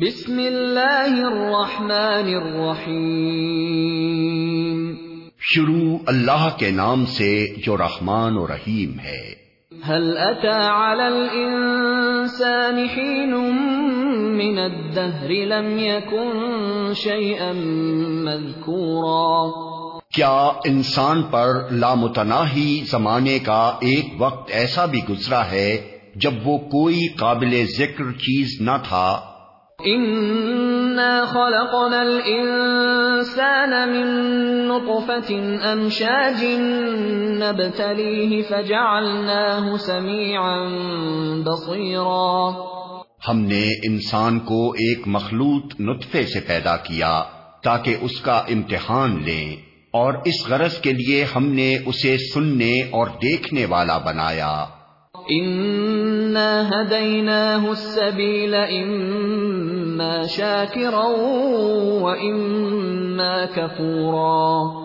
بسم اللہ الرحمن الرحیم۔ شروع اللہ کے نام سے جو رحمان و رحیم ہے۔ هل اتى على الانسان حين من الدهر لم يكن شيئا مذكورا کیا انسان پر لامتناہی زمانے کا ایک وقت ایسا بھی گزرا ہے جب وہ کوئی قابل ذکر چیز نہ تھا؟ خلقنا الانسان من نطفة نبتليه فجعلناه سميعا بصيرا ہم نے انسان کو ایک مخلوط نطفے سے پیدا کیا تاکہ اس کا امتحان لیں اور اس غرض کے لیے ہم نے اسے سننے اور دیکھنے والا بنایا۔ السبيل اما شاكرا واما كفورا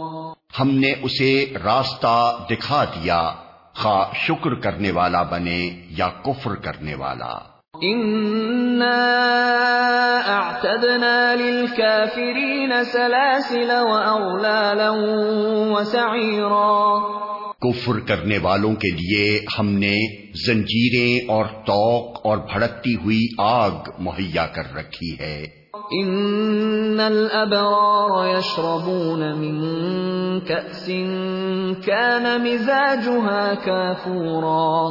ہم نے اسے راستہ دکھا دیا خواہ شکر کرنے والا بنے یا کفر کرنے والا۔ اعتدنا للكافرين سلاسل واغلالا وسعيرا کفر کرنے والوں کے لیے ہم نے زنجیریں اور توق اور بھڑکتی ہوئی آگ مہیا کر رکھی ہے۔ ان الابرار يشربون من كأس كان مزاجها كافورا۔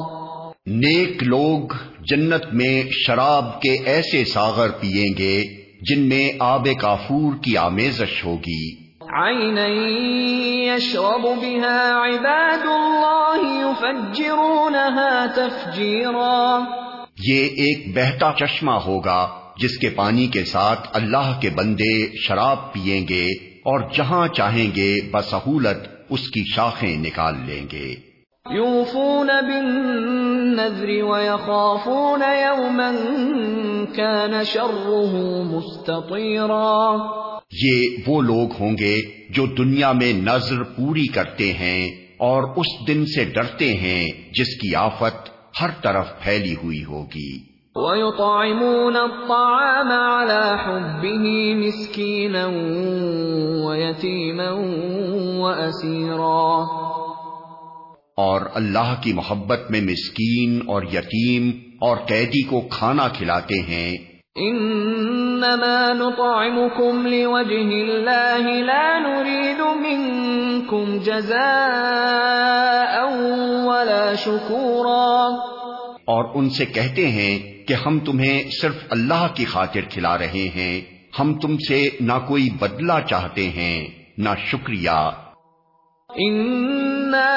نیک لوگ جنت میں شراب کے ایسے ساغر پیئیں گے جن میں آب کافور کی آمیزش ہوگی۔ يشرب بها عباد الله يفجرونها تفجيرا یہ ایک بہتا چشمہ ہوگا جس کے پانی کے ساتھ اللہ کے بندے شراب پیئیں گے اور جہاں چاہیں گے بسہولت اس کی شاخیں نکال لیں گے۔ يوفون بالنذر ويخافون يوما كان شره مستطيرا یہ وہ لوگ ہوں گے جو دنیا میں نظر پوری کرتے ہیں اور اس دن سے ڈرتے ہیں جس کی آفت ہر طرف پھیلی ہوئی ہوگی۔ وَيُطْعِمُونَ الطَّعَامَ عَلَى حُبِّهِ مِسْكِينًا وَيَتِيمًا وَأَسِيرًا۔ اور اللہ کی محبت میں مسکین اور یتیم اور قیدی کو کھانا کھلاتے ہیں۔ انما نطعمكم لوجه الله لا نريد منكم جزاء ولا شكورا۔ اور ان سے کہتے ہیں کہ ہم تمہیں صرف اللہ کی خاطر کھلا رہے ہیں۔ ہم تم سے نہ کوئی بدلہ چاہتے ہیں نہ شکریہ۔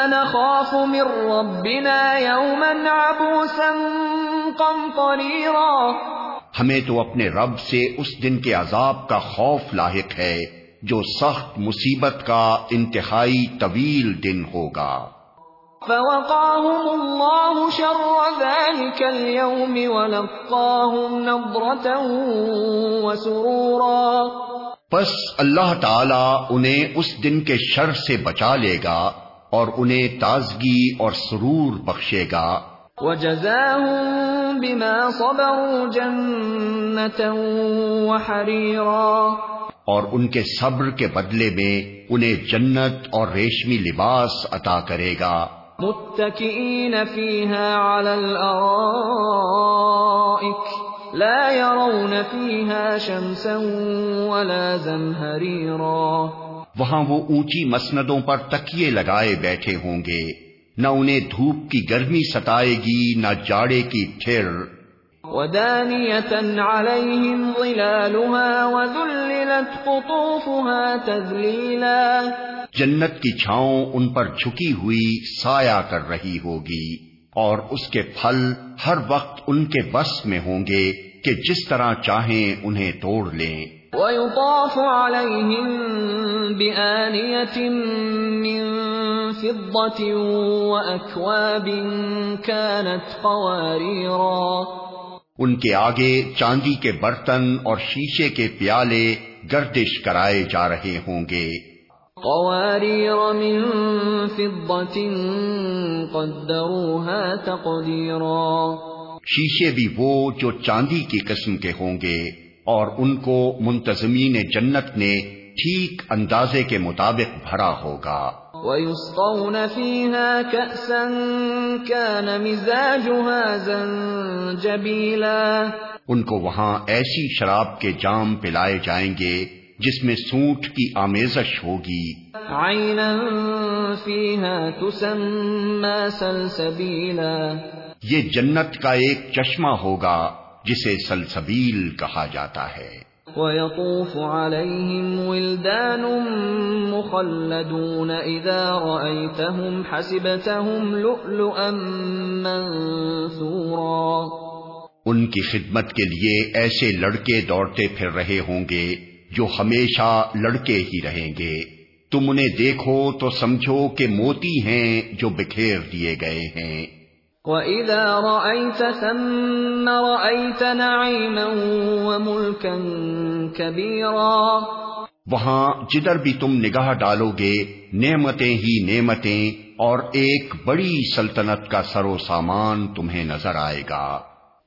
نخاف من ربنا يوما عبوسا قمطريرا۔ ہمیں تو اپنے رب سے اس دن کے عذاب کا خوف لاحق ہے جو سخت مصیبت کا انتہائی طویل دن ہوگا۔ فوقاهم الله شر ذلك اليوم ولقاهم نضرة وسرورا۔ پس اللہ تعالی انہیں اس دن کے شر سے بچا لے گا اور انہیں تازگی اور سرور بخشے گا۔ وَجَزَاهُمْ بِمَا صَبَرُوا جَنَّةً وَحَرِيرًا. اور ان کے صبر کے بدلے میں انہیں جنت اور ریشمی لباس عطا کرے گا۔ متکئین فیہا علی الارائک لا يرون فيها شمسا ولا زمهريرا وہاں وہ اونچی مسندوں پر تکیے لگائے بیٹھے ہوں گے۔ نہ انہیں دھوپ کی گرمی ستائے گی نہ جاڑے کی ٹھر ودانية عليهم ظلالها وذللت قطوفها تذليلا۔ جنت کی چھاؤں ان پر جھکی ہوئی سایہ کر رہی ہوگی اور اس کے پھل ہر وقت ان کے بس میں ہوں گے کہ جس طرح چاہیں انہیں توڑ لیں۔ وَيُطَافُ عَلَيْهِمْ بِآنِيَةٍ مِّن فِضَّةٍ وَأَكْوَابٍ كَانَتْ قَوَارِيرًا. ان کے آگے چاندی کے برتن اور شیشے کے پیالے گردش کرائے جا رہے ہوں گے۔ قوارير من فضة قدروها تقديرا. شیشے بھی وہ جو چاندی کی قسم کے ہوں گے اور ان کو منتظمین جنت نے ٹھیک اندازے کے مطابق بھرا ہوگا۔ وَيُسْقَوْنَ فِيهَا كَأْسًا كَانَ مِزَاجُهَا زَنْجَبِيلًا ان کو وہاں ایسی شراب کے جام پلائے جائیں گے جس میں سونٹ کی آمیزش ہوگی۔ عَيْنًا فِيهَا تُسَمَّى سَلْسَبِيلًا یہ جنت کا ایک چشمہ ہوگا جسے سلسبیل کہا جاتا ہے۔ ويطوف عليهم ولدان مخلدون إذا رأيتهم حسبتهم لؤلؤا منثورا ان کی خدمت کے لیے ایسے لڑکے دوڑتے پھر رہے ہوں گے جو ہمیشہ لڑکے ہی رہیں گے۔ تم انہیں دیکھو تو سمجھو کہ موتی ہیں جو بکھیر دیے گئے ہیں۔ وَإِذَا رَأَيْتَ ثَمَّ رَأَيْتَ نَعِيمًا وَمُلْكًا كَبِيرًا. وہاں جدھر بھی تم نگاہ ڈالو گے نعمتیں ہی نعمتیں اور ایک بڑی سلطنت کا سر و سامان تمہیں نظر آئے گا۔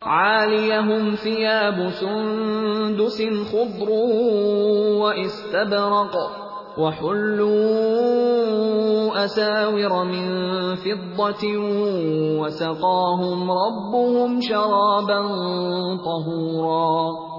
عَالِيَهُمْ ثِيَابُ سُندُسٍ خُضْرٌ وَإِسْتَبْرَقٌ وَحُلُّوا أَسَاوِرَ مِن فِضَّةٍ وَسَقَاهُمْ رَبُّهُمْ شَرَابًا طَهُورًا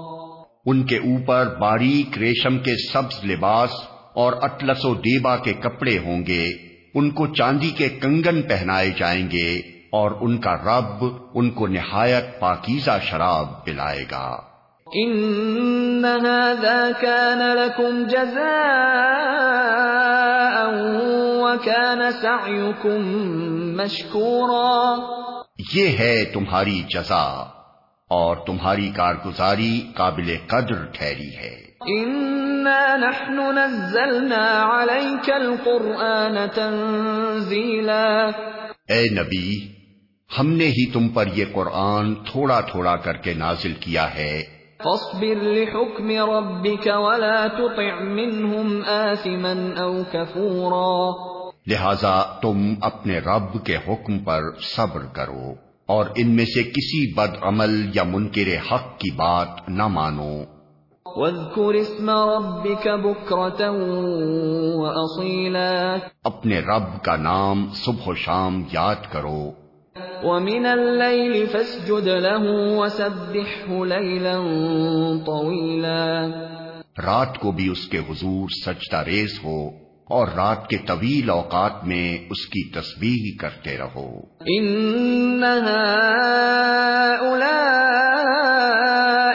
ان کے اوپر باریک ریشم کے سبز لباس اور اطلس و دیبا کے کپڑے ہوں گے۔ ان کو چاندی کے کنگن پہنائے جائیں گے اور ان کا رب ان کو نہایت پاکیزہ شراب پلائے گا۔ ان هذا كان لكم جزاء وكان سعيكم مشكورا۔ یہ ہے تمہاری جزا۔ اور تمہاری کارگزاری قابل قدر ٹھہری ہے۔ انا نحن نزلنا عليك القرآن تنزيلا۔ اے نبی ہم نے ہی تم پر یہ قرآن تھوڑا تھوڑا کر کے نازل کیا ہے۔ فاصبر لحكم ربك ولا تطع منهم آثما او كفورا لہذا تم اپنے رب کے حکم پر صبر کرو۔ اور ان میں سے کسی بد عمل یا منکر حق کی بات نہ مانو۔ واذكر اسم ربك بكرة وأصيلا اپنے رب کا نام صبح و شام یاد کرو۔ وَمِنَ اللَّيْلِ فَاسْجُدْ لَهُ وَسَبِّحْهُ لَيْلًا طَوِيلًا۔ رات کو بھی اس کے حضور سجدہ ریز ہو۔ اور رات کے طویل اوقات میں اس کی تسبیح کرتے رہو۔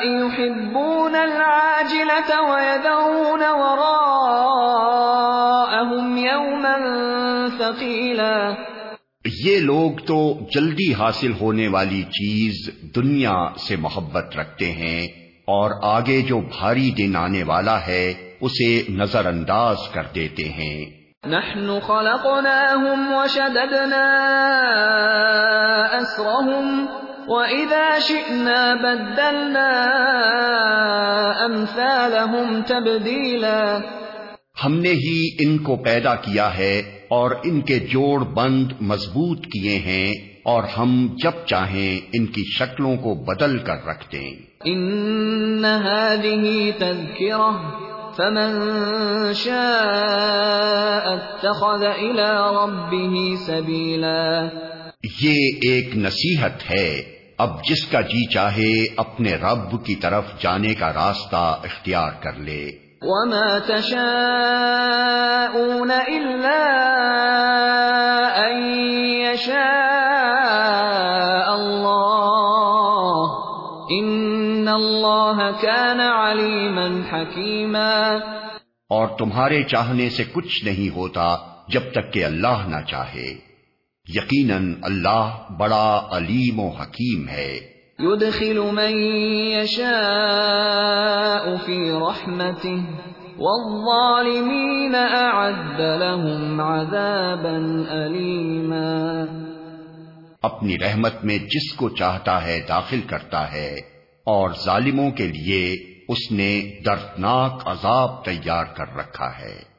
يحبون العاجلة ويدعون وراءهم يوما ثقيلا یہ لوگ تو جلدی حاصل ہونے والی چیز دنیا سے محبت رکھتے ہیں اور آگے جو بھاری دن آنے والا ہے اسے نظر انداز کر دیتے ہیں۔ نحن خلقناهم وشددنا اسرهم واذا شئنا بدلنا امثالهم تبدیلا ہم نے ہی ان کو پیدا کیا ہے اور ان کے جوڑ بند مضبوط کیے ہیں اور ہم جب چاہیں ان کی شکلوں کو بدل کر رکھ دیں۔ ان هذه تذكرة۔ فمن شاء اتخذ الى ربه سبيلا۔ یہ ایک نصیحت ہے۔ اب جس کا جی چاہے اپنے رب کی طرف جانے کا راستہ اختیار کر لے۔ وما تشاءون إلا أن يشاء الله إن الله كان عليما حكيما اور تمہارے چاہنے سے کچھ نہیں ہوتا جب تک کہ اللہ نہ چاہے۔ یقیناً اللہ بڑا علیم و حکیم ہے۔ يدخل من يشاء في رحمته والظالمين أعد لهم عذابا أليما اپنی رحمت میں جس کو چاہتا ہے داخل کرتا ہے۔ اور ظالموں کے لیے اس نے دردناک عذاب تیار کر رکھا ہے۔